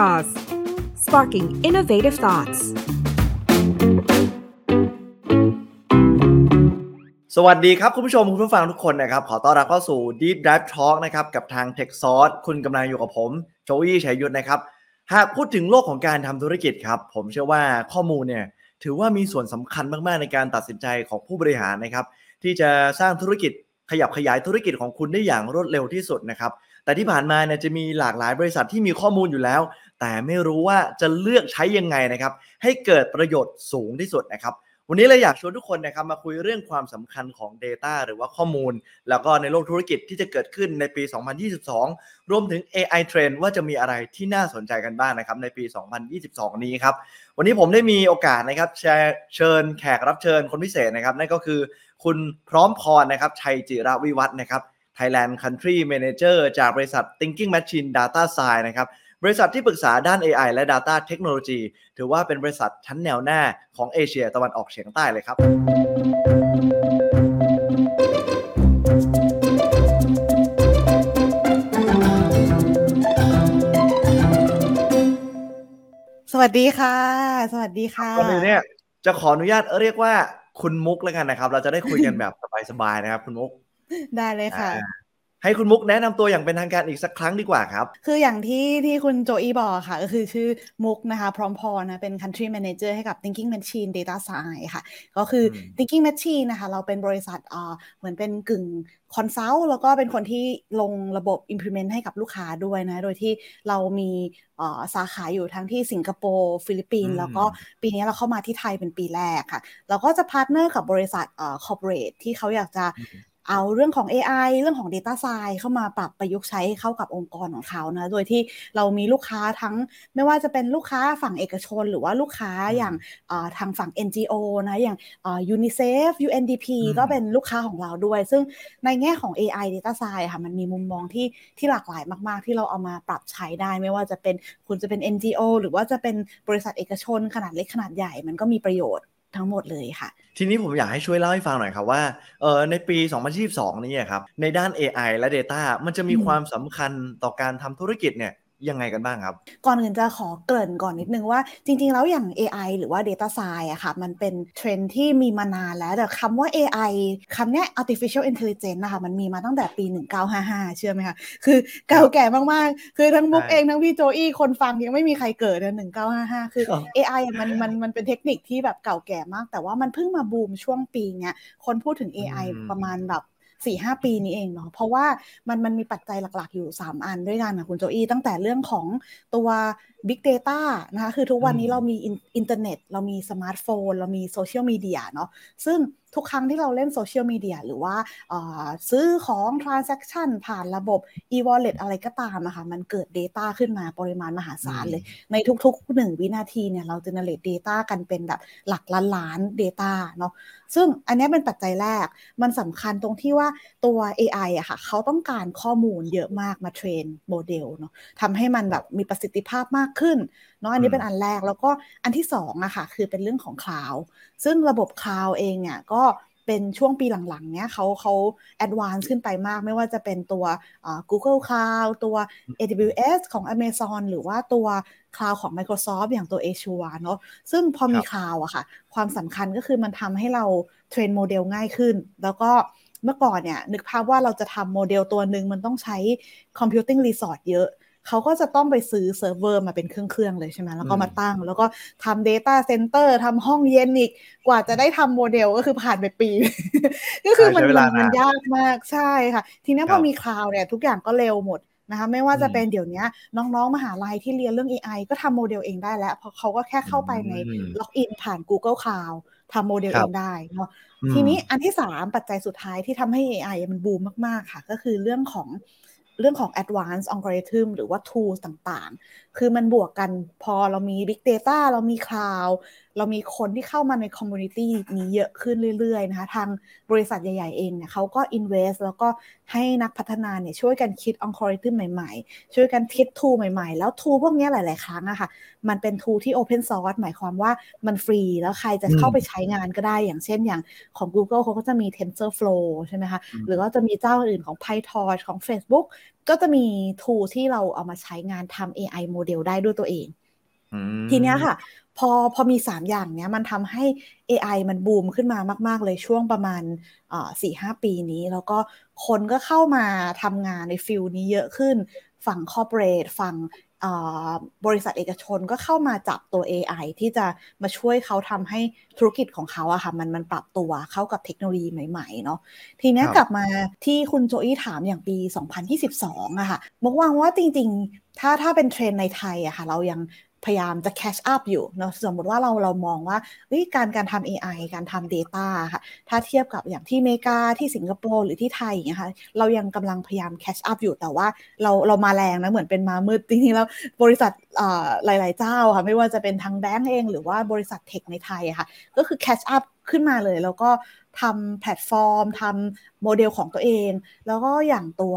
Jaws sparking innovative thoughts สวัสดีครับ คุณผู้ชมคุณผู้ฟังทุกคนนะครับ ขอต้อนรับเข้าสู่ Deep Dive Talk นะครับ กับทาง Tech s o u r c e คุณกำลังอยู่กับผมโจวี่ชัยยุทธนะครับ หากพูดถึงโลกของการทำธุรกิจครับ ผมเชื่อว่าข้อมูลเนี่ยถือว่ามีส่วนสำคัญมาก ๆ ในการตัดสินใจของผู้บริหารนะครับ ที่จะสร้างธุรกิจขยับขยายธุรกิจของคุณได้อย่างรวดเร็วที่สุดนะครับ แต่ที่ผ่านมาเนี่ยจะมีหลากหลายบริษัทที่มีข้อมูลอยู่แล้ว แต่ไม่รู้ว่าจะเลือกใช้ยังไงนะครับ ให้เกิดประโยชน์สูงที่สุดนะครับ วันนี้เลยอยากชวนทุกคนนะครับมาคุยเรื่องความสำคัญของ Data หรือว่าข้อมูล แล้วก็ในโลกธุรกิจที่จะเกิดขึ้นในปี 2022 รวมถึง AI Trend ว่าจะมีอะไรที่น่าสนใจกันบ้างนะครับในปี 2022 นี้ครับ วันนี้ผมได้มีโอกาสนะครับเชิญแขกรับเชิญคนพิเศษนะครับนั่นก็คือคุณพร้อมพรนะครับชัยจิระวิวัฒนะครับ Thailand Country Manager จากบริษัท Thinking Machine Data Science นะครับบริษัทที่ปรึกษาด้าน AI และ Data Technology ถือว่าเป็นบริษัทชั้นแนวหน้าของเอเชียตะวันออกเฉียงใต้เลยครับ สวัสดีค่ะ สวัสดีค่ะก่อนอื่นเนี่ยจะขออนุญาตเรียกว่าคุณมุกแล้วกันนะครับ เราจะได้คุยกันแบบสบายๆนะครับ คุณมุก ได้เลยค่ะอ่าให้คุณมุกแนะนำตัวอย่างเป็นทางการอีกสักครั้งดีกว่าครับ คืออย่างที่ที่คุณโจอีบอกค่ะ ก็คือชื่อมุกนะคะ พร้อมพรนะ เป็น country manager ให้กับ thinking machine data science ค่ะ ก็คืออม thinking machine นะคะ เราเป็นบริษัทอ่าเหมือนเป็นกึ่ง consult แล้วก็เป็นคนที่ลงระบบ implement ให้กับลูกค้าด้วยนะ โดยที่เรามีอ่าสาขาอยู่ทั้งที่สิงคโปร์ฟิลิปปินส์แล้วก็ปีนี้เราเข้ามาที่ไทยเป็นปีแรกค่ะ เราก็จะ partner กับบริษัทอ่า corporate ที่เขาอยากจะ เอาเรื่องของ AI เรื่องของ Data Science เข้ามาปรับประยุกต์ใช้เข้ากับองค์กรของเขานะ โดยที่เรามีลูกค้าทั้งไม่ว่าจะเป็นลูกค้าฝั่งเอกชน หรือว่าลูกค้าอืมอย่างอ่าทางฝั่ง NGO นะ อย่างอ่า UNICEF UNDP อืมก็เป็นลูกค้าของเราด้วย ซึ่งในแง่ของ AI Data Science ค่ะ มันมีมุมมองที่ที่หลากหลายมาก ๆ ที่เราเอามาปรับใช้ได้ ไม่ว่าจะเป็นคุณจะเป็น NGO หรือว่าจะเป็นบริษัทเอกชนขนาดเล็กขนาดใหญ่ มันก็มีประโยชน์ ทั้งหมดเลยค่ะ ทีนี้ผมอยากให้ช่วยเล่าให้ฟังหน่อยครับว่าเออในปี 2022 นี้ครับในด้าน AI และ Data มันจะมีอืมความสำคัญต่อการทำธุรกิจเนี่ย ยังไงกันบ้างครับ ก่อนอื่นจะขอเกริ่นก่อนนิดนึงว่าจริง ๆ แล้วอย่าง AI หรือว่า Data Science อะค่ะ มันเป็นเทรนด์ที่มีมานานแล้วแต่คำว่า AI คำเนี้ย Artificial Intelligence นะคะ มันมีมาตั้งแต่ปี 1955 เชื่อไหมคะ คือเก่าแก่มาก ๆ คือทั้งมุกใช่เองทั้งพี่โจอี้คนฟังยังไม่มีใครเกิดนะ1955 คือครับ AI อะมันมันมันเป็นเทคนิคที่แบบเก่าแก่มาก แต่ว่ามันเพิ่งมาบูมช่วงปีเนี้ยคนพูดถึง AI อืมประมาณแบบ สี่ห้าปีนี้เองเนาะเพราะว่ามันมันมีปัจจัยหลักๆอยู่ 3 อันด้วยกันนะคุณโจอี้ตั้งแต่เรื่องของตัว Big Data นะคะคือทุกวันนี้อืมเรามีอินอินเทอร์เน็ต เรามีสมาร์ทโฟน เรามีโซเชียลมีเดียเนาะซึ่งทุกครั้งที่เราเล่นโซเชียลมีเดียหรือว่าเอ่อซื้อของ transaction ผ่านระบบ e-wallet อะไรก็ตามนะคะมันเกิด Data ขึ้นมาปริมาณมหาศาลเลย ในทุกๆ1วินาทีเนี่ยเรา generate data กันเป็นแบบหลักล้านล้าน data เนาะซึ่งอันเนี้ยเป็นปัจจัยแรกมันสำคัญตรงที่ว่าตัว AI อะค่ะเขาต้องการข้อมูลเยอะมากมา train โมเดลเนาะทำให้มันแบบมีประสิทธิภาพมากขึ้นเนาะอันนี้อืมเป็นอันแรกแล้วก็อันที่สองอะค่ะคือเป็นเรื่องของ cloud ซึ่งระบบ cloud เองเนี่ยก็เป็นช่วงปีหลังๆ เนี้ยเขาเขา advance ขึ้นไปมาก ไม่ว่าจะเป็นตัวอ่า Google Cloud ตัว AWS ของ Amazon หรือว่าตัว Cloud ของ Microsoft อย่างตัว Azure เนอะซึ่งพอมีครับ Cloud อะค่ะ ความสำคัญก็คือมันทำให้เรา train โมเดลง่ายขึ้น แล้วก็เมื่อก่อนเนี่ยนึกภาพว่าเราจะทำโมเดลตัวหนึ่งมันต้องใช้ Computing Resource เยอะ เขาก็จะต้องไปซื้อเซิร์ฟเวอร์มาเป็นเครื่องๆเลยใช่ไหมแล้วก็มาตั้ง แล้วก็ทำ Data Center ทำห้องเย็นอีก กว่าจะได้ทำโมเดลก็คือผ่านไปปี ก็คือมันใช้เวลามันนานมันยากมากใช่ค่ะ ทีนี้ครัอบมี cloud เนี่ยทุกอย่างก็เร็วหมดนะคะไม่ว่าจะอืมเป็นเดี๋ยวนี้น้องๆ มหาลัยที่เรียนเรื่อง AI ก็ทำโมเดลเองได้แล้ว เพราะเขาก็แค่เข้าไปในอืมล็อกอินผ่าน Google Cloud ทำโมเดลเอรับได้เนาะอืมทีนี้อันที่ 3 ปัจจัยสุดท้ายที่ทำให้ AI มันบูมมากๆค่ะ ก็คือเรื่องของ เรื่องของ advanced algorithm หรือว่า tools ต่างๆคือมันบวกกันพอเรามี big data เรามี cloud เรามีคนที่เข้ามาใน community นี้เยอะขึ้นเรื่อยๆนะคะ ทางบริษัทใหญ่ ๆ เองเนี่ยเขาก็ invest แล้วก็ให้นักพัฒนาเนี่ยช่วยกันคิด algorithm ใหม่ๆ ช่วยกันคิด tool ใหม่ๆ แล้ว tool พวกเนี้ยหลาย ๆ ครั้งอะค่ะ มันเป็น tool ที่ open source หมายความว่ามันฟรี แล้วใครจะเข้าไปใช้งานก็ได้อย่างเช่นอย่างของ Google เขาก็จะมี TensorFlow ใช่ไหมคะอืมหรือว่าจะมีเจ้าอื่นของ PyTorch ของ Facebook ก็จะมี tool ที่เราเอามาใช้งานทำ AI โมเดลได้ด้วยตัวเองอืมทีเนี้ยค่ะ พอพอมี 3 อย่างเนี้ยมันทำให้ AI มันบูมขึ้นมามาก ๆ เลยช่วงประมาณสี่ห้าปีนี้ แล้วก็คนก็เข้ามาทำงานใน field นี้เยอะขึ้น ฝั่ง corporate ฝั่งอ่า บริษัทเอกชนก็เข้ามาจับตัว AI ที่จะมาช่วยเขาทำให้ธุรกิจของเขาอะค่ะมันมันปรับตัวเข้ากับเทคโนโลยีใหม่ๆเนาะทีเนี้ยครับกลับมาที่คุณโจอี้ถามอย่างปี 2022อะค่ะบอกว่าว่าจริงๆ ถ้าถ้าเป็นเทรนด์ในไทยอะค่ะเรายัง พยายามจะ catch up อยู่เนาะสมมติว่าเราเรามองว่าการการทำ AI การทำ Data ค่ะถ้าเทียบกับอย่างที่เมกาที่สิงคโปร์หรือที่ไทยอย่างเงี้ยค่ะเรายังกำลังพยายาม catch up อยู่แต่ว่าเราเรามาแรงนะเหมือนเป็นมามืดจริงๆแล้วบริษัทหลาย ๆ เจ้าค่ะไม่ว่าจะเป็นทางแบงก์เอง หรือว่าบริษัท tech ในไทยค่ะก็คือ catch up ขึ้นมาเลย แล้วก็ทำแพลตฟอร์มทำโมเดลของตัวเอง แล้วก็อย่างตัว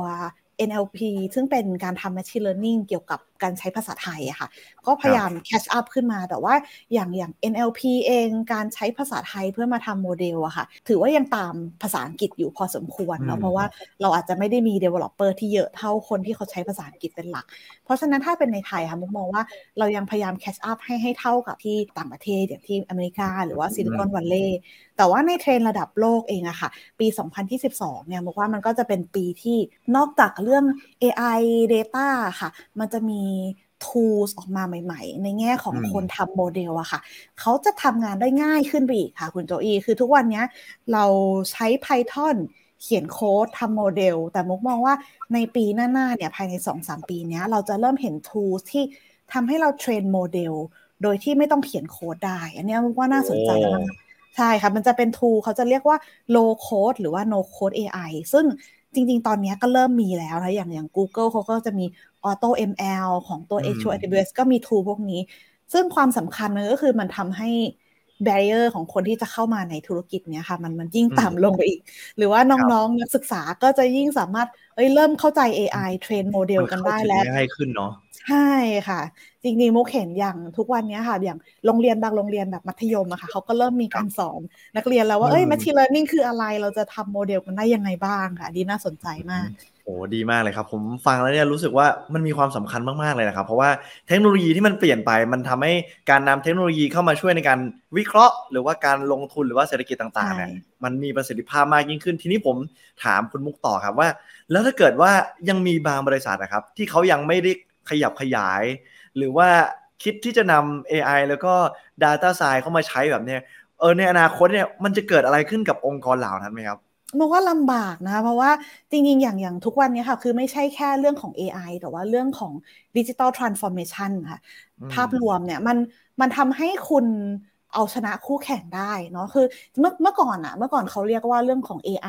NLP ซึ่งเป็นการทำ Machine Learning เกี่ยวกับ การใช้ภาษาไทยอะค่ะ ก็พยายาม catch up ขึ้นมา แต่ว่าอย่างอย่าง NLP เองการใช้ภาษาไทยเพื่อมาทำโมเดลอะค่ะ ถือว่ายังตามภาษาอังกฤษอยู่พอสมควรอืมเนาะเพราะว่าเราอาจจะไม่ได้มี developer ที่เยอะเท่าคนที่เขาใช้ภาษาอังกฤษเป็นหลัก เพราะฉะนั้นถ้าเป็นในไทยค่ะมุกมองว่าเรายังพยายาม catch up ให้ให้เท่ากับที่ต่างประเทศอย่างที่อเมริกา หรือว่า Silicon Valley แต่ว่าในเทรนด์ระดับโลกเองอะค่ะ ปี 2022 เนี่ยบอกว่ามันก็จะเป็นปีที่นอกจากเรื่อง AI Data ค่ะ มันจะมี tools ออกมาใหม่ ๆ ในแง่ของอืมคนทำโมเดลอะค่ะ เขาจะทำงานได้ง่ายขึ้นไปอีกค่ะ คุณโจอี้คือทุกวันเนี้ยเราใช้ Python เขียนโค้ดทำโมเดล แต่มุกมองว่าในปีหน้าๆเนี่ยภายใน 2-3 ปีเนี้ยเราจะเริ่มเห็น tools ที่ทำให้เรา train โมเดล โดยที่ไม่ต้องเขียนโค้ดได้ อันเนี้ยมุกว่าน่าสนใจมากใช่ค่ะ มันจะเป็น tool เขาจะเรียกว่า low code หรือว่า no code AI ซึ่ง จริง ๆ ตอนนี้ก็เริ่มมีแล้วนะอย่างอย่าง Google เขาก็จะมี Auto ML ของตัวอืม Azure AWS ก็มี tool พวกนี้ ซึ่งความสำคัญมันก็คือมันทำให้ barrier ของคนที่จะเข้ามาในธุรกิจเนี้ยค่ะ มันมันยิ่งต่ำลงไปอีก หรือว่าน้องๆนักศึกษาก็จะยิ่งสามารถเอ้ยเริ่มเข้าใจ AI เทรนโมเดลกันได้แล้วมัเข้าถึงง่ายขึ้นเนาะ ใช่ค่ะ จริงๆมุกเห็นอย่างทุกวันเนี้ยค่ะ อย่างโรงเรียนบางโรงเรียนแบบมัธยมอะค่ะเขาก็เริ่มมีการสอนนักเรียนแล้วว่าเอ้ยอืม machine learning คืออะไรเราจะทำโมเดลกันได้ยังไงบ้างค่ะดีน่าสนใจมากโอ้ดีมากเลยครับ ผมฟังแล้วเนี่ยรู้สึกว่ามันมีความสำคัญมากๆเลยนะครับ เพราะว่าเทคโนโลยีที่มันเปลี่ยนไป มันทำให้การนำเทคโนโลยีเข้ามาช่วยในการวิเคราะห์ หรือว่าการลงทุนหรือว่าเศรษฐกิจต่างๆเนี่ยใช่มันมีประสิทธิภาพมากยิ่งขึ้น ทีนี้ผมถามคุณมุกต่อครับว่า แล้วถ้าเกิดว่ายังมีบางบริษัทนะครับ ที่เขายังไม่ได้ ขยับขยาย หรือว่าคิดที่จะนำ AI แล้วก็ Data Science เข้ามาใช้แบบเนี้ยเออในอนาคตเนี่ยมันจะเกิดอะไรขึ้นกับองค์กรเหล่านั้นไหมครับมองว่าลำบากนะคะเพราะว่าจริง ๆ อย่างอย่างทุกวันเนี้ยค่ะ คือไม่ใช่แค่เรื่องของ AI แต่ว่าเรื่องของดิจิ t a ลทรานส์ฟอร์เมชันค่ะอืมภาพรวมเนี่ยมันมันทำให้คุณเอาชนะคู่แข่งได้เนาะคือเมื่อเมื่อก่อนอะเมื่อก่อนเขาเรียกว่าเรื่องของ AI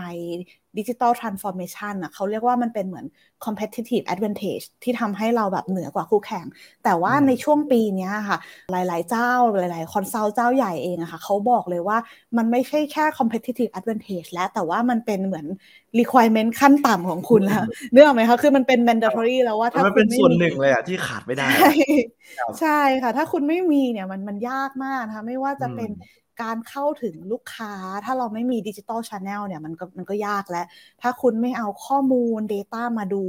Digital Transformation อะเขาเรียกว่ามันเป็นเหมือน competitive advantage ที่ทำให้เราแบบเหนือกว่าคู่แข่ง แต่ว่าอืมในช่วงปีเนี้ยค่ะ หลาย ๆ เจ้า หลาย ๆ consult เจ้าใหญ่เองอะค่ะเขาบอกเลยว่ามันไม่ใช่แค่ competitive advantage แล้วแต่ว่ามันเป็นเหมือน requirement ขั้นต่ำของคุณแล้วเนื่องไหมคะคือมันเป็น mandatory แล้วว่าถ้ามันคุเป็ณนไม่ส่วนมีหนึ่งเลยอะที่ขาดไม่ได้ใช่ครับใช่ค่ะ ถ้าคุณไม่มีเนี่ยมันมันยากมากนะคะไม่ว่าจะเป็นอืม การเข้าถึงลูกค้า ถ้าเราไม่มีดิจิ t a ลช n แนลเนี่ยมันก็มันก็ยากแล้ว ถ้าคุณไม่เอาข้อมูล Data มาดู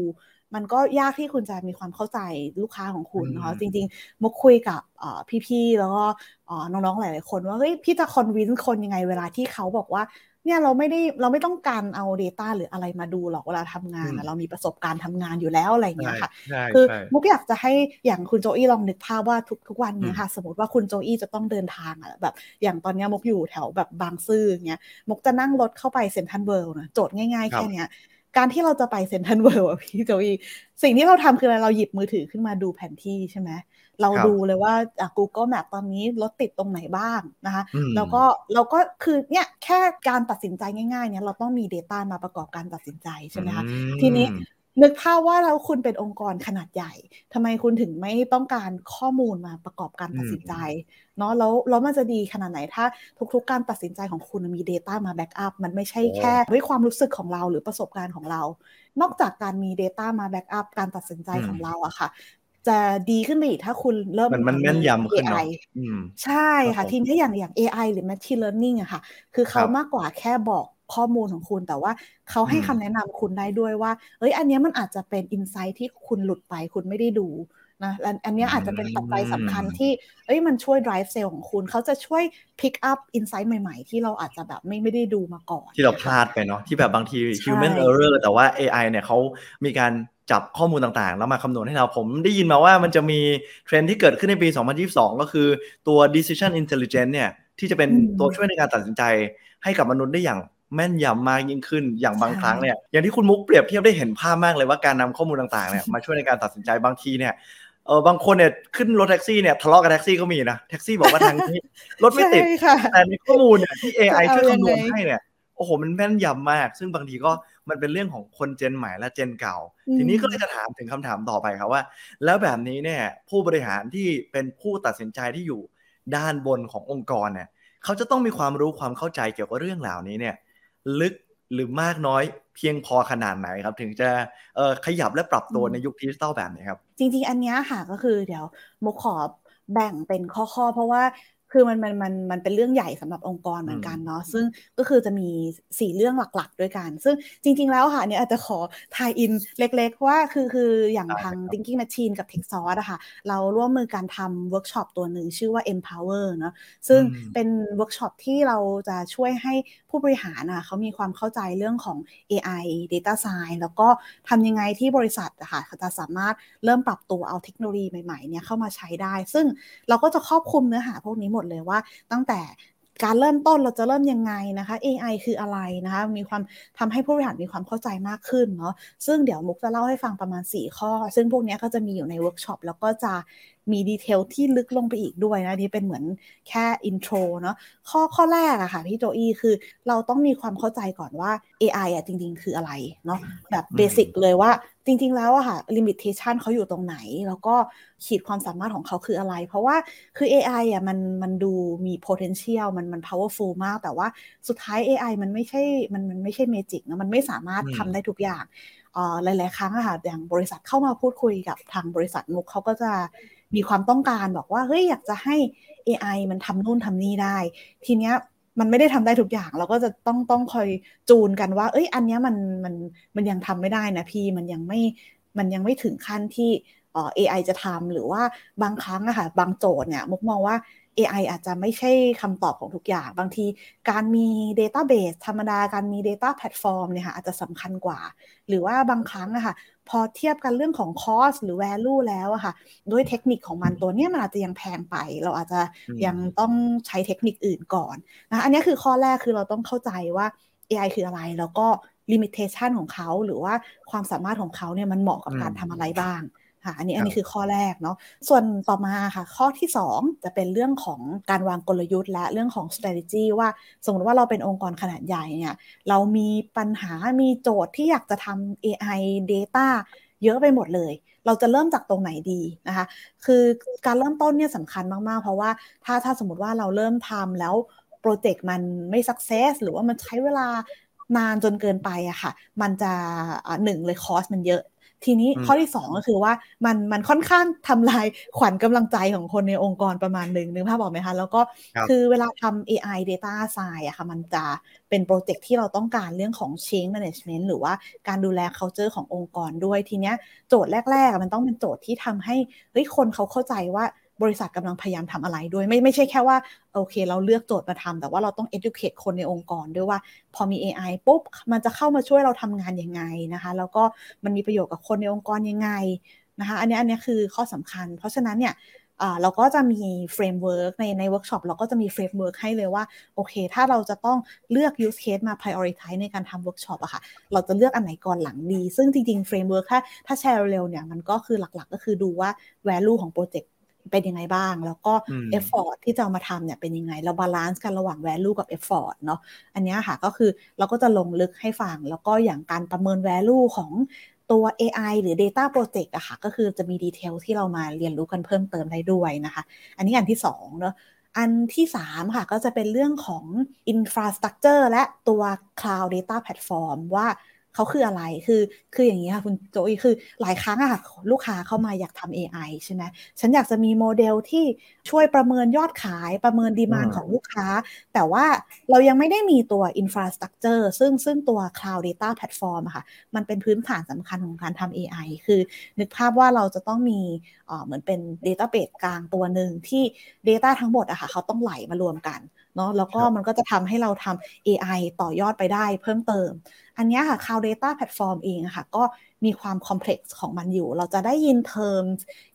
มันก็ยากที่คุณจะมีความเข้าใจลูกค้าของคุณเนาะอืมจริงๆมุกคุยกับเอ่อพี่ๆ แล้วก็เอ่อน้องๆ หลายๆ คนว่าเฮ้ยพี่จะคอนวินคนยังไงเวลาที่เขาบอกว่า เนี่ยเราไม่ได้เราไม่ต้องการเอา Data หรืออะไรมาดูหรอกเวลาทำงานอะเรามีประสบการณ์ทำงานอยู่แล้วอะไรอย่างเงี้ยค่ะใช่คือใช่มุกอยากจะให้อย่างคุณโจอี้ลองนึกภาพว่าทุกทุกวันเนี้อืยมค่ะ สมมติว่าคุณโจอี้จะต้องเดินทางอะแบบ อย่างตอนเนี้ยมุกอยู่แถวแบบบางซื่ออย่างเงี้ยมุกจะนั่งรถเข้าไปเซ็นทรัลเวิลด์นะโจทย์ง่ายๆครับแค่เนี้ยการที่เราจะไปเซ็นทรัลเวิลด์อะพี่โจอี้สิ่งที่เราทำคืออะไรเราหยิบมือถือขึ้นมาดูแผนที่ใช่ไหม เราครับดูเลยว่าอะ Google Map ตอนนี้รถติดตรงไหนบ้างนะคะอืมแล้วก็เราก็คือเนี่ยแค่การตัดสินใจง่ายๆเนี่ยเราต้องมี Data มาประกอบการตัดสินใจใช่ไหมคะอืมทีนี้นึกภาพว่าแล้วคุณเป็นองค์กรขนาดใหญ่ทำไมคุณถึงไม่ต้องการข้อมูลมาประกอบการตัดสินใจเนาะแล้วแล้วมันจะดีขนาดไหนถ้าทุกๆ การตัดสินใจของคุณมี Data มา back up มันไม่ใช่แค่ด้วยความรู้สึกของเราหรือประสบการณ์ของเรา นอกจากการมี Data มา back up การตัดสินใจอืมของเราอะค่ะ จะดีขึ้นไปอีกถ้าคุณเริ่มมันมันแม่นยำขึ้นเนาะ AI อืมใช่ครัค่ะบผมทีนี้อย่างอย่าง AI หรือ Machine Learning อะค่ะ คือเขาครับมากกว่าแค่บอกข้อมูลของคุณแต่ว่าเขาให้คำแนะนำคุณได้ด้วยว่า เอ้ย อันนี้มันอาจจะเป็นอินไซต์ที่คุณหลุดไปคุณไม่ได้ดูนะอันนี้อาจจะเป็นปัจจัยสำคัญที่ เอ้ย มันช่วย drive sale ของคุณ เขาจะช่วย pick up insight ใหม่ๆ ที่เราอาจจะแบบไม่ไม่ได้ดูมาก่อน ที่เราพลาดไปเนาะ ที่แบบบางที human error แต่ว่า AI เนี่ยเขามีการ จับข้อมูลต่างๆ แล้วมาคำนวณให้เราผมได้ยินมาว่ามันจะมีเทรนด์ที่เกิดขึ้นในปี 2022 ก็คือตัว decision intelligence เนี่ยที่จะเป็นตัวช่วยในการตัดสินใจให้กับมนุษย์ได้อย่างแม่นยำมากยิ่งขึ้นอย่างบางครั้งเนี่ยอย่างที่คุณมุกเปรียบเทียบได้เห็นภาพมากเลยว่าการนำข้อมูลต่างๆเนี่ยมาช่วยในการตัดสินใจบางทีเนี่ยเออบางคนเนี่ยขึ้นรถแท็กซี่เนี่ยทะเลาะกับแท็กซี่ก็มีนะแท็กซี่บอกว่าทางนี้รถไม่ติดแต่ในข้อมูลเนี่ยที่ AI ช่วยคำนวณให้เนี่ย โอ้โหมันแม่นยำมาก ซึ่งบางทีก็มันเป็นเรื่องของคน Gen ใหม่และ Gen เก่า ทีนี้ก็เลยจะถามถึงคำถามต่อไปครับว่า แล้วแบบนี้เนี่ยผู้บริหารที่เป็นผู้ตัดสินใจที่อยู่ด้านบนขององค์กรเนี่ยเขาจะต้องมีความรู้ความเข้าใจเกี่ยวกับเรื่องเหล่านี้เนี่ยลึกหรือมากน้อยเพียงพอขนาดไหนครับ ถึงจะขยับและปรับตัวในยุคดิจิตอลแบบนี้ครับ จริง ๆ อันนี้ค่ะก็คือเดี๋ยวมุกขอแบ่งเป็นข้อๆ เพราะว่า คือมันมันมันมันเป็นเรื่องใหญ่สำหรับองค์กรเหมือนกันเนาะซึ่งก็คือจะมีสี่เรื่องหลักๆ ด้วยกัน ซึ่งจริง ๆ แล้วค่ะเนี่ยอาจจะขอ tie-in เล็กๆ ว่าคือคืออย่างทาง Thinking Machines กับ Techsauce อะค่ะ เราร่วมมือการทำเวิร์กช็อปตัวหนึ่งชื่อว่า Empower เนาะซึ่งเป็นเวิร์กช็อปที่เราจะช่วยให้ผู้บริหารอะเขามีความเข้าใจเรื่องของ AI Data Science แล้วก็ทำยังไงที่บริษัทอะค่ะจะสามารถเริ่มปรับตัวเอาเทคโนโลยีใหม่ๆเนี่ยเข้ามาใช้ได้ ซึ่งเราก็จะครอบคลุมเนื้อหาพวกนี้หมดเลยว่า ตั้งแต่การเริ่มต้นเราจะเริ่มยังไงนะคะ AI คืออะไรนะคะ มีความทำให้ผู้บริหารมีความเข้าใจมากขึ้นเนาะซึ่งเดี๋ยวมุกจะเล่าให้ฟังประมาณ 4 ข้อ ซึ่งพวกนี้ก็จะมีอยู่ในเวิร์กช็อปแล้วก็จะ มี detail ที่ลึกลงไปอีกด้วยนะนี่เป็นเหมือนแค่ intro เนาะข้อข้อแรกอะค่ะพี่โจอี้คือเราต้องมีความเข้าใจก่อนว่า AI อะจริง ๆ คืออะไรเนาะแบบ basic เลยว่าจริง ๆ แล้วอะค่ะ limitation เขาอยู่ตรงไหน แล้วก็ขีดความสามารถของเขาคืออะไร เพราะว่าคือ AI อะมันมันดูมี potential มันมัน powerful มาก แต่ว่าสุดท้าย AI มันไม่ใช่มันมันไม่ใช่เมจิกนะมันไม่สามารถทำได้ทุกอย่างหลาย ๆ ครั้งอะค่ะอย่างบริษัทเข้ามาพูดคุยกับทางบริษัทมุกเขาก็จะ มีความต้องการบอกว่าเฮ้ยอยากจะให้ AI มันทำนู่นทำนี่ได้ ทีเนี้ยมันไม่ได้ทำได้ทุกอย่างเราก็จะต้องต้องคอยจูนกันว่า เอ้ย อันนี้มันมันมันยังทำไม่ได้นะพี่มันยังไม่มันยังไม่ถึงขั้นที่เอไอจะทำหรือว่าบางครั้งอะค่ะบางโจทย์เนี่ยมุกมองว่า AI อาจจะไม่ใช่คำตอบของทุกอย่าง บางทีการมี Database ธรรมดา การมี Data Platform เนี่ยค่ะอาจจะสำคัญกว่า หรือว่าบางครั้งอะค่ะ พอเทียบกันเรื่องของคอสหรือ value แล้วอะค่ะ ด้วยเทคนิคของมันตัวนี้มันอาจจะยังแพงไป เราอาจจะยังต้องใช้เทคนิคอื่นก่อนนะอันนี้คือข้อแรกคือเราต้องเข้าใจว่า AI คืออะไรแล้วก็ลิมิเตชันของเขาหรือว่าความสามารถของเขาเนี่ยมันเหมาะกับการทำอะไรบ้าง ค่ะอันนี้อันนี้คือข้อแรกเนาะส่วนต่อมาค่ะ ข้อที่ 2 จะเป็นเรื่องของการวางกลยุทธ์ และเรื่องของ strategy ว่าสมมติว่าเราเป็นองค์กรขนาดใหญ่เนี่ยเรามีปัญหามีโจทย์ที่อยากจะทำ AI data เยอะไปหมดเลย เราจะเริ่มจากตรงไหนดีนะคะ คือการเริ่มต้นเนี่ยสำคัญมาก ๆ เพราะว่าถ้าถ้าสมมติว่าเราเริ่มทำแล้วโปรเจกต์มันไม่สักเซสหรือว่ามันใช้เวลานานจนเกินไปอะค่ะ มันจะหนึ่งเลยคอสมันเยอะ ทีนี้ข้อที่2ก็คือว่ามันมันค่อนข้างทำลายขวัญกำลังใจของคนในองค์กรประมาณหนึ่งนึกภาพบอกไหมคะ แล้วก็คือเวลาทำ AI data science อะค่ะ มันจะเป็นโปรเจกต์ที่เราต้องการเรื่องของ change management หรือว่าการดูแล culture ขององค์กรด้วยทีเนี้ยโจทย์แรกๆมันต้องเป็นโจทย์ที่ทำให้เฮ้ยคนเขาเข้าใจว่า บริษัทกำลังพยายามทำอะไรด้วยไม่ไม่ใช่แค่ว่าโอเค เราเลือกโจทย์มาทำแต่ว่าเราต้อง educate คนในองค์กรด้วยว่า พอมี AI ปุ๊บมันจะเข้ามาช่วยเราทำงานยังไงนะคะ แล้วก็มันมีประโยชน์กับคนในองค์กรยังไงนะคะอันนี้อันนี้คือข้อสำคัญ เพราะฉะนั้นเนี่ยเราก็จะมี framework ในในเวิร์กช็อปเราก็จะมี framework ให้เลยว่า โอเค ถ้าเราจะต้องเลือก use case มา prioritize ในการทำเวิร์กช็อปอะค่ะ เราจะเลือกอันไหนก่อนหลังดี ซึ่งจริงๆ framework ถ้าถ้าแชร์เร็วเนี่ย มันก็คือหลักๆ ก็คือดูว่า value ของโปรเจกต์ เป็นยังไงบ้าง แล้วก็ effort ที่จะเอามาทำเนี่ยเป็นยังไง เรา balance กันระหว่าง value กับ effort เนาะอันนี้ค่ะก็คือเราก็จะลงลึกให้ฟัง แล้วก็อย่างการประเมิน value ของตัว AI หรือ Data Project อะค่ะ ก็คือจะมี detail ที่เรามาเรียนรู้กันเพิ่มเติมได้ด้วยนะคะ อันนี้อันที่2เนาะอันที่ 3 ค่ะ ก็จะเป็นเรื่องของ Infrastructure และตัว Cloud Data Platform ว่า เขาคืออะไรคือคืออย่างนี้ค่ะคุณโจยคือหลายครั้งอะค่ะลูกค้าเข้ามาอยากทำ AI ใช่ไหมฉันอยากจะมีโมเดลที่ช่วยประเมินยอดขายประเมินดีมานของลูกค้า แต่ว่าเรายังไม่ได้มีตัว infrastructure ซึ่งซึ่งตัว cloud data platform อะค่ะมันเป็นพื้นฐานสำคัญของการทำ AI คือ นึกภาพว่าเราจะต้องมีเหมือนเป็น database กลางตัวหนึ่งที่ data ทั้งหมดอะค่ะเขาต้องไหลมารวมกัน เนาะแล้วก็มันก็จะทำให้เราทำ AI ต่อยอดไปได้เพิ่มเติม อันนี้ค่ะ Cloud Data Platform เองค่ะ ก็มีความคอมเพล็กซ์ของมันอยู่ เราจะได้ยินเทอม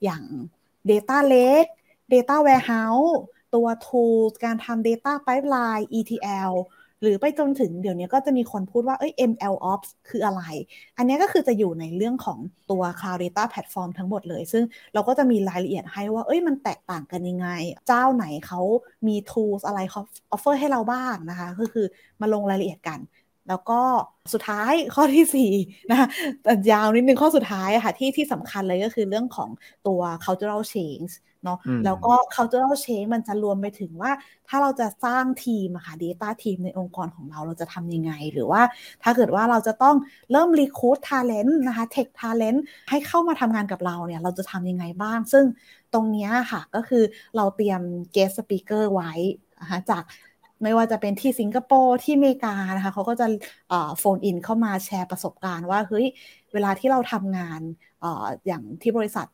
อย่าง Data Lake Data Warehouse ตัว Tools การทำ Data Pipeline ETL หรือไปจนถึงเดี๋ยวนี้ก็จะมีคนพูดว่าเอ้ย ML Ops คืออะไร อันนี้ก็คือจะอยู่ในเรื่องของตัว Cloud Data Platform ทั้งหมดเลย ซึ่งเราก็จะมีรายละเอียดให้ว่า เอ้ยมันแตกต่างกันยังไง เจ้าไหนเขามี tools อะไรเขา offer ให้เราบ้างนะคะ ก็คือมาลงรายละเอียดกันแล้วก็สุดท้ายข้อที่4นะคะยาวนิดนึงข้อสุดท้ายค่ะที่ที่สำคัญเลยก็คือเรื่องของตัว cultural change เนาะแล้วก็ cultural change มันจะรวมไปถึงว่า ถ้าเราจะสร้างทีมอะค่ะ data ทีมในองค์กรของเราเราจะทำยังไง หรือว่าถ้าเกิดว่าเราจะต้องเริ่ม recruit talent นะคะ tech talent ให้เข้ามาทำงานกับเราเนี่ยเราจะทำยังไงบ้าง ซึ่งตรงนี้ค่ะก็คือเราเตรียม guest speaker ไว้นะคะจากไม่ว่าจะเป็นที่สิงคโปร์ที่อเมริกานะคะเขาก็จะโฟนอินเข้ามาแชร์ประสบการณ์ว่าเฮ้ยเวลาที่เราทำงานออย่างที่บริษัท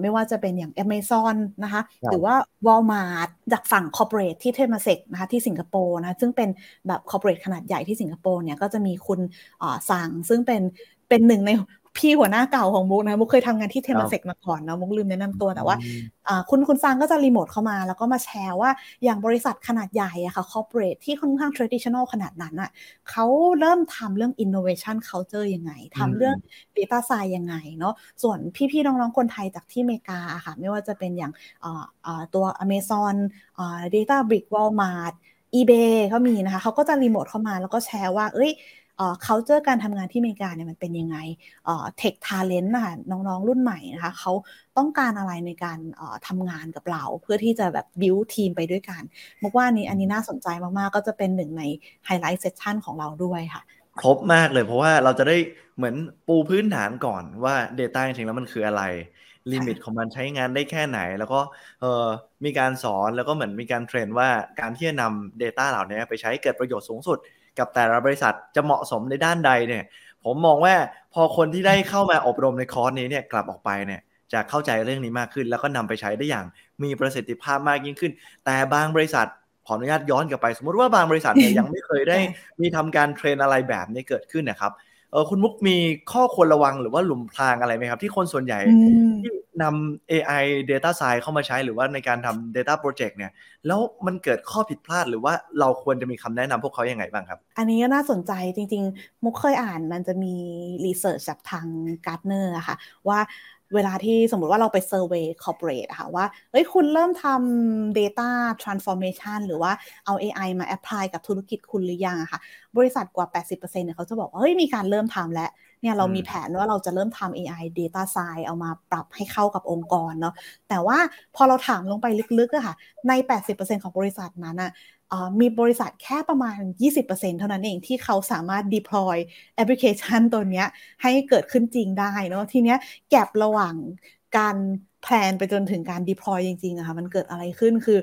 ไม่ว่าจะเป็นอย่าง Amazon นะคะ หรือว่า Walmart จากฝั่ง corporate ที่เทมาเซกนะคะที่สิงคโปร์นะซึ่งเป็นแบบ corporate ขนาดใหญ่ที่สิงคโปร์เนี่ยก็จะมีคุณซังซึ่งเป็นเป็นหนึ่งใน พี่หัวหน้าเก่าของมุกนะมุกเคยทำงานที่เทมเซกมาก่อนนะมุกลืมแนะนำตัวแต่ว่าคุณคุณซังก็จะรีโมทเข้ามา แล้วก็มาแชร์ว่าอย่างบริษัทขนาดใหญ่อะค่ะ corporate ที่ค่อนข้าง traditional ขนาดนั้นอะเขาเริ่มทำเรื่อง innovation culture ยังไงทำเรื่อง data science ยังไงเนาะส่วนพี่ๆน้องๆคนไทยจากที่อเมริกาค่ะไม่ว่าจะเป็นอย่างตัว Amazon Databricks Walmart eBay ก็มีนะคะเขาก็จะรีโมทเข้ามาแล้วก็แชร์ว่า เอ้ย เขาเจอการทำงานที่อเมริกาเนี่ยมันเป็นยังไง tech talent นะคะน้องๆรุ่นใหม่นะคะเขาต้องการอะไรในการทำงานกับเรา เพื่อที่จะแบบบิวทีมไปด้วยกันมุกว่านี้อันนี้น่าสนใจมากๆ ก็จะเป็นหนึ่งใน highlight session ของเราด้วยค่ะครบมากเลยเพราะว่าเราจะได้เหมือนปูพื้นฐานก่อนว่า Data จริงๆแล้วมันคืออะไร limit ของมันใช้งานได้แค่ไหน แล้วก็เออมีการสอนแล้วก็เหมือนมีการ train ว่าการที่จะนำ Data เหล่านี้ไปใช้เกิดประโยชน์สูงสุด กับแต่ละบริษัทจะเหมาะสมในด้านใดเนี่ยผมมองว่าพอคนที่ได้เข้ามาอบรมในคอร์สนี้เนี่ยกลับออกไปเนี่ยจะเข้าใจเรื่องนี้มากขึ้น แล้วก็นำไปใช้ได้อย่างมีประสิทธิภาพมากยิ่งขึ้น แต่บางบริษัทขออนุญาตย้อนกลับไป สมมติว่าบางบริษัทเนี่ยยังไม่เคยได้มีทำการ train อะไรแบบนี้เกิดขึ้นนะครับ เออคุณมุกมีข้อควรระวังหรือว่าหลุมพรางอะไรไหมครับ ที่คนส่วนใหญ่ที่นำ AI Data Science เข้ามาใช้หรือว่าในการทำ Data Project เนี่ย แล้วมันเกิดข้อผิดพลาดหรือว่าเราควรจะมีคำแนะนำพวกเขายังไงบ้างครับ อันนี้ก็น่าสนใจจริง ๆ มุกเคยอ่านมันจะมี research จากทาง Gartner อะค่ะว่า เวลาที่สมมติว่าเราไป survey corporate อะค่ะว่าเฮ้ยคุณเริ่มทำ data transformation หรือว่าเอา AI มา apply กับธุรกิจคุณหรือยังอะค่ะ บริษัทกว่า 80%เนี่ยเขาจะบอกว่าเฮ้ยมีการเริ่มทำแล้ว เนี่ยเรามีแผนว่าเราจะเริ่มทำ AI data science เอามาปรับให้เข้ากับองค์กรเนาะแต่ว่าพอเราถามลงไปลึกๆอะค่ะ ใน 80%ของบริษัทนั้นอะมีบริษัทแค่ประมาณ 20%เท่านั้นเองที่เขาสามารถ deploy แอปพลิเคชันตัวนี้ให้เกิดขึ้นจริงได้เนาะทีเนี้ยแก็บระหว่างการแพลนไปจนถึงการ deploy จริงๆอะค่ะมันเกิดอะไรขึ้นคือ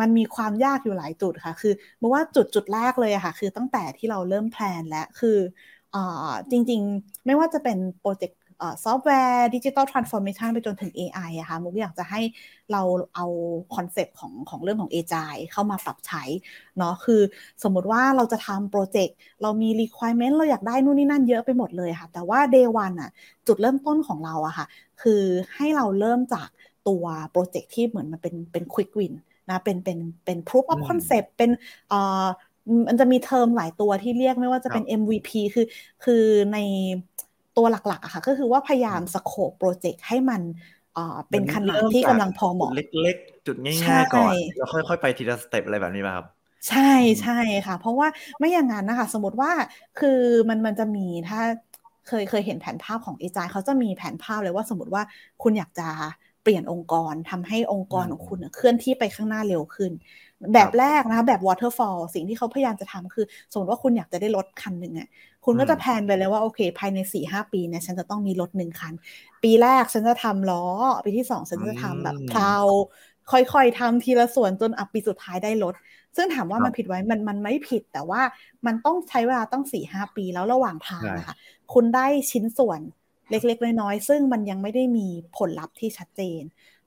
มันมีความยากอยู่หลายจุดค่ะ คือเมื่อว่าจุดจุดแรกเลยอะค่ะ คือตั้งแต่ที่เราเริ่ม plan และคือ จริงๆ ไม่ว่าจะเป็นโปรเจกต์ซอฟต์แวร์ digital transformation ไปจนถึง AI อะค่ะมุกอยากจะให้เราเอาคอนเซปต์ของของเรื่องของ AI เข้ามาปรับใช้เนาะคือสมมติว่าเราจะทำโปรเจกต์เรามี requirement เราอยากได้นู่นนี่นั่นเยอะไปหมดเลยค่ะ แต่ว่า day one อะจุดเริ่มต้นของเราอะค่ะ คือให้เราเริ่มจากตัว project ที่เหมือนมันเป็นเป็น quick win นะเป็นเป็นเป็น proof of concept เป็นอ่อ มันจะมีเทอมหลายตัวที่เรียกไม่ว่าจะเป็น MVP คือคือในตัวหลักๆอะค่ะ ก็คือว่าพยายาม scope project ให้มันเป็นขนาดที่กำลังพอเหมาะเล็กๆ จุดง่ายๆก่อน แล้วค่อยๆ ไปทีละ step อะไรแบบนี้ป่ะครับใช่ใช่ค่ะ เพราะว่าไม่อย่างนั้นนะคะ สมมติว่าคือมันมันจะมีถ้าเคยเคยเห็นแผนภาพของเอจายเขาจะมีแผนภาพเลยว่าสมมติว่าคุณอยากจะ เปลี่ยนองค์กรทำให้องค์กรของคุณเคลื่อนที่ไปข้างหน้าเร็วขึ้น แบบแรกนะคะแบบ waterfall สิ่งที่เขาพยายามจะทำคือ สมมติว่าคุณอยากจะได้รถคันหนึ่งอะคุณก็จะแพลนไปเลยว่าโอเค ภายในสี่ห้าปีเนี่ยฉันจะต้องมีรถหนึ่งคัน ปีแรกฉันจะทำล้อ ปีที่สองฉันจะทำแบบเพลาค่อยๆทำทีละส่วนจนอัปีสุดท้ายได้รถซึ่งถามว่ามันผิดไหมมันมันไม่ผิดแต่ว่ามันต้องใช้เวลาต้องสี่ห้าปีแล้วระหว่างทางนะคะคุณได้ชิ้นส่วน เล็กๆน้อยๆซึ่งมันยังไม่ได้มีผลลัพธ์ที่ชัดเจน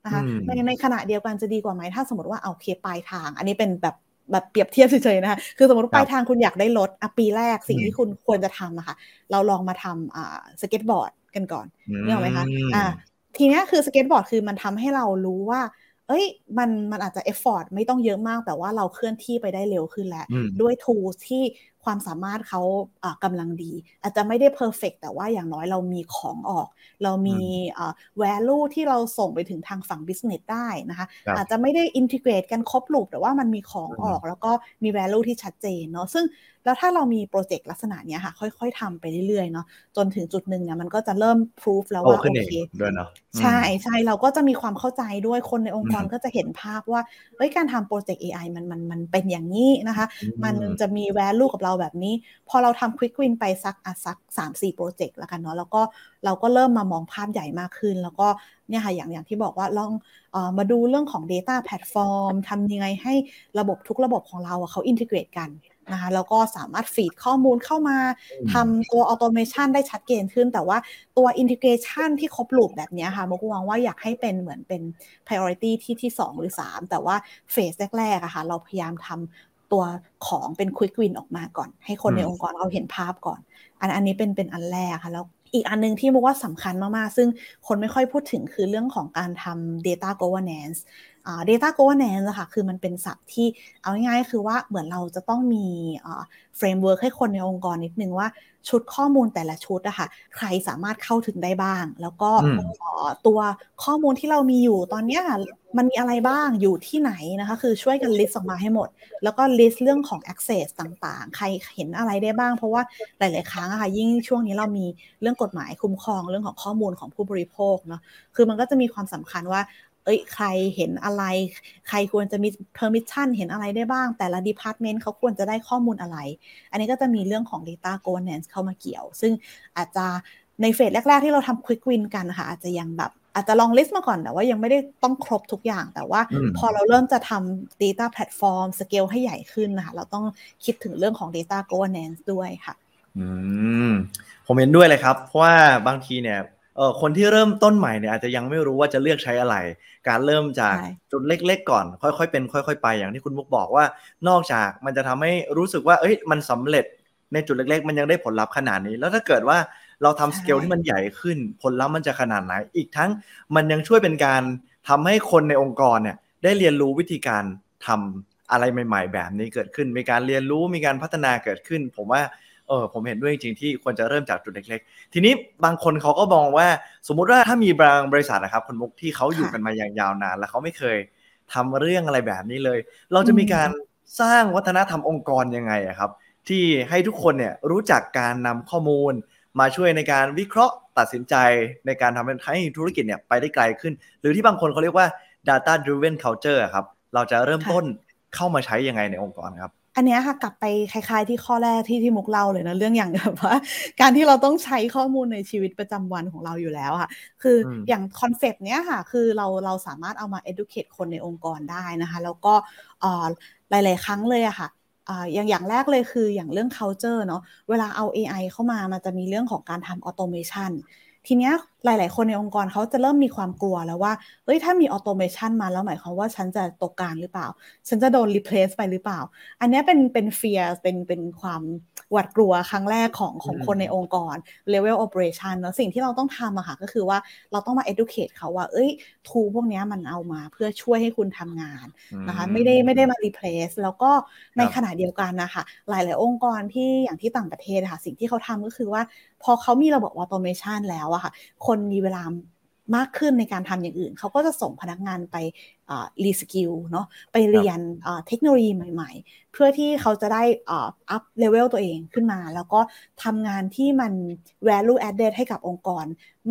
นะคะในในขณะเดียวกันจะดีกว่าไหมถ้าสมมติว่าโอเคปลายทาง อันนี้เป็นแบบแบบเปรียบเทียบเฉยๆนะคะคือสมมติปลายทางคุณอยากได้รถอะปีแรกสิ่งที่คุณควรจะทำอะค่ะเราลองมาทำอ่าสเก็ตบอร์ดกันก่อนนี่หรอไหมคะอ่าทีนี้คือสเก็ตบอร์ดคือมันทำให้เรารู้ว่า เอ้ย มันมันอาจจะ effort ไม่ต้องเยอะมาก แต่ว่าเราเคลื่อนที่ไปได้เร็วขึ้นแล้ว ด้วย tools ที่ ความสามารถเขากำลังดี อาจจะไม่ได้ perfect แต่ว่าอย่างน้อยเรามีของออก เรามี value ที่เราส่งไปถึงทางฝั่ง business ได้นะคะอาจจะไม่ได้ integrate กันครบ loop แต่ว่ามันมีของออก แล้วก็มี value ที่ชัดเจนเนาะซึ่งแล้วถ้าเรามี project ลักษณะนี้ค่ะ ค่อย ๆทำไปเรื่อยๆเนาะจนถึงจุดหนึ่งเนี่ยมันก็จะเริ่มพิสูจน์แล้วว่าโอเคด้วยเนาะใช่ใช่เราก็จะมีความเข้าใจด้วยคนในองค์กรก็จะเห็นภาพว่าเฮ้ยการทำโปรเจกต์ AI มันมันมันเป็นอย่างนี้นะคะ มันจะมีแวลูกับเราแบบนี้ พอเราทำควิกวินไปสักอะสักสามสี่โปรเจกต์แล้วกันเนาะแล้วก็เราก็เริ่มมามองภาพใหญ่มากขึ้น แล้วก็เนี่ยค่ะอย่างอย่างที่บอกว่าลองอมาดูเรื่องของ Data Platform ทำยังไงให้ระบบทุกระบบของเราเขาอินทิเกรตกันนะคะแล้วก็สามารถฟีดข้อมูลเข้ามาทำตัว automation ได้ชัดเจนขึ้น แต่ว่าตัว integration ที่ครบ loop แบบนี้ค่ะมุกวางว่าอยากให้เป็นเหมือนเป็น priority ที่ที่ 2 หรือ 3 แต่ว่า phase แรกๆอะค่ะเราพยายามทำ ตัวของเป็น quick win ออกมาก่อน ให้คนในองค์กรเราเห็นภาพก่อน อันอันนี้เป็นเป็นอันแรกค่ะแล้วอีกอันนึงที่มุกว่าสำคัญมาก ๆ ซึ่งคนไม่ค่อยพูดถึงคือเรื่องของการทำ data governance data governance นะคะคือมันเป็นศัพท์ที่เอาง่ายๆ คือว่าเหมือนเราจะต้องมี framework ให้คนในองค์กรนิดนึงว่าชุดข้อมูลแต่ละชุดอะค่ะ ใครสามารถเข้าถึงได้บ้าง แล้วก็ตัวข้อมูลที่เรามีอยู่ตอนนี้มันมีอะไรบ้างอยู่ที่ไหนนะคะ คือช่วยกัน list ออกมาให้หมด แล้วก็ list เรื่องของ access ต่างๆ ใครเห็นอะไรได้บ้าง เพราะว่าหลาย ๆ ครั้งอะค่ะ ยิ่งช่วงนี้เรามีเรื่องกฎหมายคุ้มครองเรื่องของข้อมูลของผู้บริโภคเนาะคือมันก็จะมีความสำคัญว่า เอ้ยใครเห็นอะไร ใครควรจะมี permission เห็นอะไรได้บ้าง แต่ละ department เขาควรจะได้ข้อมูลอะไร อันนี้ก็จะมีเรื่องของ data governance เข้ามาเกี่ยว ซึ่งอาจจะในเฟสแรก ๆ ที่เราทำ quick win กันค่ะอาจจะยังแบบอาจจะลองลิสต์มาก่อนแต่ว่ายังไม่ได้ต้องครบทุกอย่างแต่ว่าพอเราเริ่มจะทำ data platform สเกลให้ใหญ่ขึ้นนะคะเราต้องคิดถึงเรื่องของ data governance ด้วยค่ะ อืม ผมเห็นด้วยเลยครับ เพราะว่าบางทีเนี่ยเออ คนที่เริ่มต้นใหม่เนี่ยอาจจะยังไม่รู้ว่าจะเลือกใช้อะไร การเริ่มจากจุดเล็ก ๆ ก่อน ค่อยๆเป็น ค่อย ๆ ไปอย่างที่คุณมุกบอกว่า นอกจากมันจะทำให้รู้สึกว่าเอ้ยมันสำเร็จในจุดเล็ก ๆ มันยังได้ผลลัพธ์ขนาดนี้ แล้วถ้าเกิดว่าเราทำสเกลที่มันใหญ่ขึ้น ผลลัพธ์มันจะขนาดไหน อีกทั้งมันยังช่วยเป็นการทำให้คนในองค์กรเนี่ยได้เรียนรู้วิธีการทำอะไรใหม่ ๆ แบบนี้เกิดขึ้น มีการเรียนรู้มีการพัฒนาเกิดขึ้น ผมว่า เออผมเห็นด้วยจริงๆที่ควรจะเริ่มจากจุดเล็กๆ ทีนี้บางคนเขาก็มองว่าสมมุติว่าถ้ามีบางบริษัทนะครับคนมุกที่เขาอยู่กันมาอย่างยาวนาน แล้วเขาไม่เคยทำเรื่องอะไรแบบนี้เลย เราจะมีการสร้างวัฒนธรรมองค์กรยังไงครับ ที่ให้ทุกคนเนี่ยรู้จักการนำข้อมูล มาช่วยในการวิเคราะห์ตัดสินใจในการทำให้ธุรกิจเนี่ยไปได้ไกลขึ้น หรือที่บางคนเขาเรียกว่า data driven culture ครับเราจะเริ่มต้นเข้ามาใช้ยังไงในองค์กรครับ อันนี้ค่ะกลับไปคล้ายๆ ที่ข้อแรกที่ที่มุกเล่าเลยนะเรื่องอย่างแบบว่า การที่เราต้องใช้ข้อมูลในชีวิตประจำวันของเราอยู่แล้วค่ะ คืออย่าง concept เนี้ยค่ะ คือเราเราสามารถเอามา educate คนในองค์กรได้นะคะ แล้วก็หลาย ๆ ครั้งเลยอะค่ะอย่างอย่างแรกเลยคืออย่างเรื่อง culture เนาะเวลาเอา AI เข้ามามันจะมีเรื่องของการทำ automation ทีเนี้ย หลาย ๆ คนในองค์กรเขาจะเริ่มมีความกลัวแล้วว่าเฮ้ยถ้ามี automation มาแล้วหมายความว่าฉันจะตกงานหรือเปล่า ฉันจะโดน replace ไปหรือเปล่า อันนี้เป็นเป็น fear เป็นเป็นความหวาดกลัวครั้งแรกของของคนในองค์กร level operation เนาะสิ่งที่เราต้องทำอะค่ะก็คือว่าเราต้องมา educate เขาว่า เอ้ย tool พวกนี้มันเอามาเพื่อช่วยให้คุณทำงานนะคะไม่ได้ไม่ได้มา replace แล้วก็ในขณะเดียวกันนะคะหลาย ๆ องค์กรที่อย่างที่ต่างประเทศค่ะสิ่งที่เขาทำก็คือว่า พอเขามีระบบ automation แล้วอะค่ะคนมีเวลามากขึ้นในการทำอย่างอื่น เขาก็จะส่งพนักงานไป reskill เนาะไปเรียนเทคโนโลยีใหม่ ๆ เพื่อที่เขาจะได้ up level ตัวเองขึ้นมา แล้วก็ทำงานที่มัน value added ให้กับองค์กร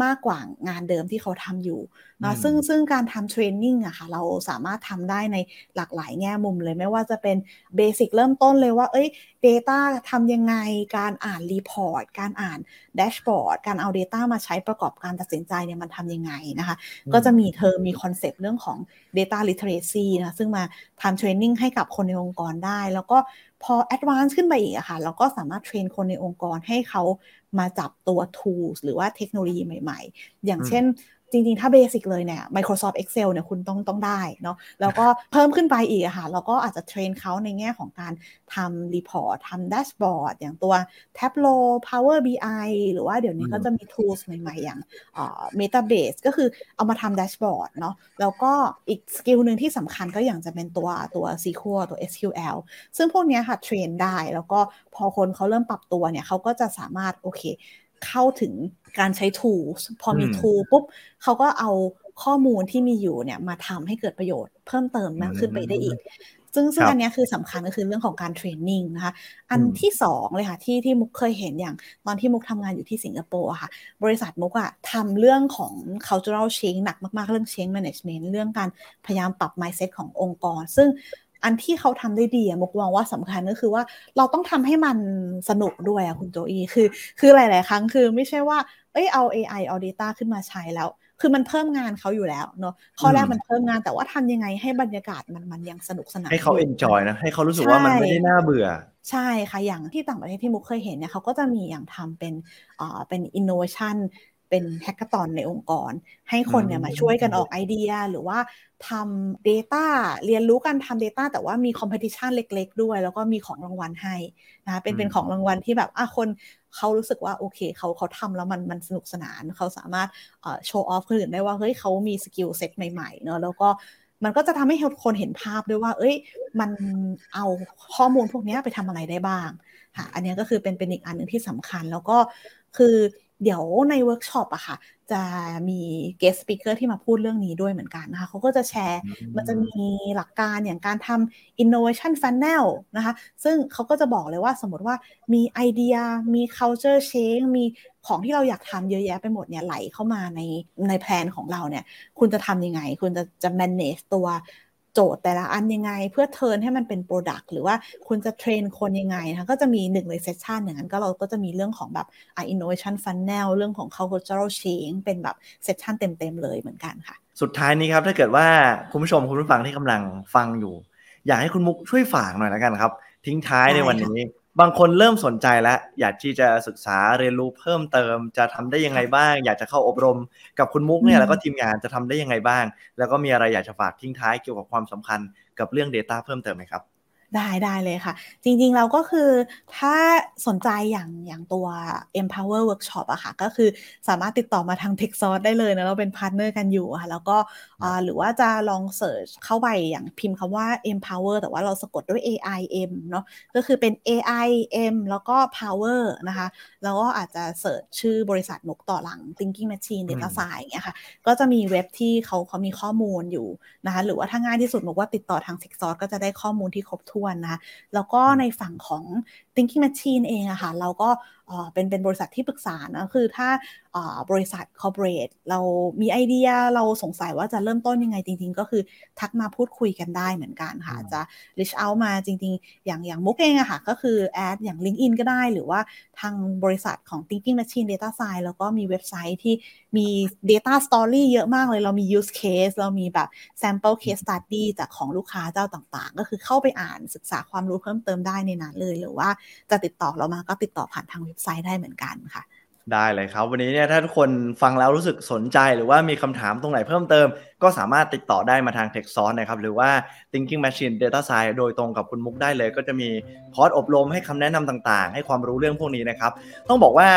มากกว่างานเดิมที่เขาทำอยู่นะซึ่งซึ่งการทำ training อะค่ะเราสามารถทำได้ในหลากหลายแง่มุมเลย ไม่ว่าจะเป็น basic เริ่มต้นเลยว่า เอ้ย Data ทำยังไงการอ่าน report การอ่าน dashboard การเอา Data มาใช้ประกอบการตัดสินใจเนี่ยมันทำยังไงนะคะ ก็จะมีเธอมี concept เรื่องของ Data Literacy นะซึ่งมาทำ training ให้กับคนในองค์กรได้ แล้วก็พอ advance ขึ้นไปอีกอะค่ะเราก็สามารถ train คนในองค์กรให้เขามาจับตัว tools หรือว่าเทคโนโลยีใหม่ ๆ อย่างเช่น จริง ๆ ถ้า basic เลยเนี่ย Microsoft Excel เนี่ยคุณต้องต้องได้เนาะแล้วก็เพิ่มขึ้นไปอีกอะค่ะเราก็อาจจะ train เขาในแง่ของการทำ report ทำ dashboard อย่างตัว Tableau Power BI หรือว่าเดี๋ยวนี้ก็จะมี tools ใหม่ ๆ อย่าง Metabase ก็คือเอามาทำ dashboard เนาะแล้วก็อีก skill หนึ่งที่สำคัญก็อย่างจะเป็นตัวตัว SQL ตัว SQL ซึ่งพวกนี้ค่ะ train ได้แล้วก็พอคนเขาเริ่มปรับตัวเนี่ยเขาก็จะสามารถโอเค เข้าถึงการใช้ tools พอมี tool ปุ๊บเขาก็เอาข้อมูลที่มีอยู่เนี่ยมาทำให้เกิดประโยชน์เพิ่มเติมมากขึ้นไปได้อีก ซึ่งซึ่งอันนี้คือสำคัญก็คือเรื่องของการเทรนนิ่งนะคะ อันที่สองเลยค่ะที่ที่มุกเคยเห็นอย่างตอนที่มุกทำงานอยู่ที่สิงคโปร์ค่ะ บริษัทมุกอะทำเรื่องของ cultural change หนักมาก ๆ เรื่อง change management เรื่องการพยายามปรับ mindset ขององค์กร ซึ่ง อันที่เขาทำได้ดีมุกมองว่าสำคัญก็คือว่าเราต้องทำให้มันสนุกด้วยอะคุณโจอีคือ คือหลาย ๆ ครั้งคือไม่ใช่ว่าเอ้ยเอา AI เอา Data ขึ้นมาใช้แล้ว คือมันเพิ่มงานเขาอยู่แล้วเนาะข้อแรกมันเพิ่มงานแต่ว่าทำยังไงให้บรรยากาศมันมันยังสนุกสนานให้เขา enjoy นะให้เขารู้สึกว่ามันไม่ได้น่าเบื่อใช่ค่ะอย่างที่ต่างประเทศที่มุกเคยเห็นเนี่ยเขาก็จะมีอย่างทำเป็นอ่าเป็น innovation เป็น hackathon ในองค์กร ให้คนเนี่ยมาช่วยกันออกไอเดียหรือว่าทำ Data เรียนรู้การทำ Data แต่ว่ามี competition เล็ก ๆ ด้วย แล้วก็มีของรางวัลให้นะเป็นเป็นของรางวัลที่แบบอะคนเขารู้สึกว่าโอเคเขาเขาทำแล้วมันมันสนุกสนานเขาสามารถshow off คนอื่นได้ว่าเฮ้ยเขามี skill set ใหม่ๆเนอะแล้วก็มันก็จะทำให้คนเห็นภาพด้วยว่า เอ้ย มันเอาข้อมูลพวกนี้ไปทำอะไรได้บ้าง ค่ะ อันนี้ก็คือเป็นเป็นอีกอันหนึ่งที่สำคัญ แล้วก็คือ เดี๋ยวในเวิร์กช็อปอะค่ะ จะมี guest speaker ที่มาพูดเรื่องนี้ด้วยเหมือนกันนะคะเขาก็จะแชร์มันจะมีหลักการอย่างการทำ innovation funnel นะคะ ซึ่งเขาก็จะบอกเลยว่าสมมติว่ามีไอเดียมี culture change มีของที่เราอยากทำเยอะแยะไปหมดเนี่ยไหลเข้ามาในใน plan ของเราเนี่ย คุณจะทำยังไง คุณจะจะ manage ตัว โจทย์แต่ละอันยังไง เพื่อ turn ให้มันเป็น product หรือว่าคุณจะ train คนยังไงนะก็จะมีหนึ่งใน session อย่างนั้นก็เราก็จะมีเรื่องของแบบอ่า innovation funnel เรื่องของ cultural change เป็นแบบ session เต็มๆเลยเหมือนกันค่ะ สุดท้ายนี้ครับถ้าเกิดว่าคุณผู้ชมคุณผู้ฟังที่กำลังฟังอยู่ อยากให้คุณมุกช่วยฝากหน่อยแล้วกันครับ ทิ้งท้ายในวันนี้ บางคนเริ่มสนใจแล้ว อยากที่จะศึกษาเรียนรู้เพิ่มเติม จะทำได้ยังไงบ้าง อยากจะเข้าอบรมกับคุณมุกเนี่ยแล้วก็ทีมงานจะทำได้ยังไงบ้าง แล้วก็มีอะไรอยากจะฝากทิ้งท้ายเกี่ยวกับความสำคัญกับเรื่อง Data เพิ่มเติมไหมครับ ได้ได้เลยค่ะ จริงๆเราก็คือถ้าสนใจอย่างอย่างตัว empower workshop อะค่ะ ก็คือสามารถติดต่อมาทาง t e c h s o u r c e ได้เลยนะ เราเป็น partner กันอยู่ค่ะ แล้วก็หรือว่าจะลอง search เข้าไปอย่างพิมพ์คำว่า empower แต่ว่าเราสะกดด้วย AI M เนาะก็คือเป็น AI M แล้วก็ power นะคะ แล้วก็อาจจะเสิร์ชชื่อบริษัทนกต่อหลัง thinking machine data science อย่างเงี้ยค่ะ ก็จะมีเว็บที่เขาเขามีข้อมูลอยู่นะคะ หรือว่าถ้าง่ายที่สุดบอกว่าติดต่อทาง t e c h s o u r c e ก็จะได้ข้อมูลที่ครบถ้วนนะคะแล้วก็ในฝั่งของ thinking machine เองอะค่ะเราก็เป็นเป็นบริษัทที่ปรึกษานะคือถ้าบริษัท corporate เรามีไอเดียเราสงสัยว่าจะเริ่มต้นยังไงจริง ๆ ก็คือทักมาพูดคุยกันได้เหมือนกันค่ะ จะ reach out มาจริง ๆ อย่างอย่างมุกเองอะค่ะ ก็คือแอดอย่าง LinkedIn ก็ได้ หรือว่าทางบริษัทของ thinking machine data science แล้วก็มีเว็บไซต์ที่มี data story เยอะมากเลย เรามี use case เรามีแบบ sample case study จากของลูกค้าเจ้าต่างๆ ก็คือเข้าไปอ่านศึกษาความรู้เพิ่มเติมได้ในนั้นเลย หรือว่าจะติดต่อเรามาก็ติดต่อผ่านทางเว็บไซต์ได้เหมือนกันค่ะได้เลยครับ วันนี้เนี่ยถ้าทุกคนฟังแล้วรู้สึกสนใจหรือว่ามีคำถามตรงไหนเพิ่มเติม ก็สามารถติดต่อได้มาทาง t e c h s o u r c e นะครับ หรือว่า Thinking Machine Data Science โดยตรงกับคุณมุกได้เลย ก็จะมีคอร์สอบรมให้คำแนะนำต่างๆ ให้ความรู้เรื่องพวกนี้นะครับ ต้องบอกว่า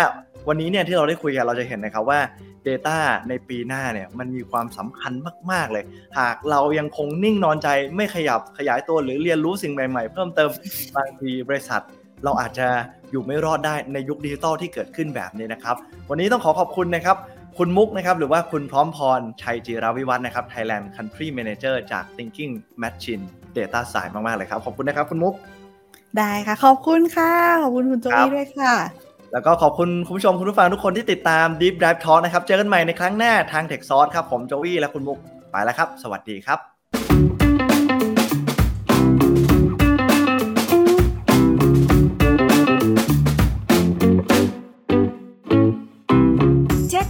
วันนี้เนี่ยที่เราได้คุยกันเราจะเห็นนะครับว่า Data ในปีหน้าเนี่ยมันมีความสำคัญมาก ๆ เลย หากเรายังคงนิ่งนอนใจไม่ขยับขยายตัวหรือเรียนรู้สิ่งใหม่ ๆ เพิ่มเติมบางทีบริษัท เราอาจจะอยู่ไม่รอดได้ในยุคดิจิตอลที่เกิดขึ้นแบบนี้นะครับ วันนี้ต้องขอขอบคุณนะครับ คุณมุกนะครับ หรือว่าคุณพร้อมพร ชัยจิราวิวัฒน์นะครับ Thailand Country Manager จาก Thinking Machine Data Science มาก ๆ เลยครับ ขอบคุณนะครับ คุณมุก ได้ค่ะ ขอบคุณค่ะ ขอบคุณคุณโจครัอี้บด้วยค่ะ แล้วก็ขอบคุณคุณผู้ชมคุณผู้ฟังทุกคนที่ติดตาม Deep Dive Talk นะครับ เจอกันใหม่ในครั้งหน้าทาง Tech s o u r c e ครับ ผมโจวี่และคุณมุก ไปแล้วครับ สวัสดีครับ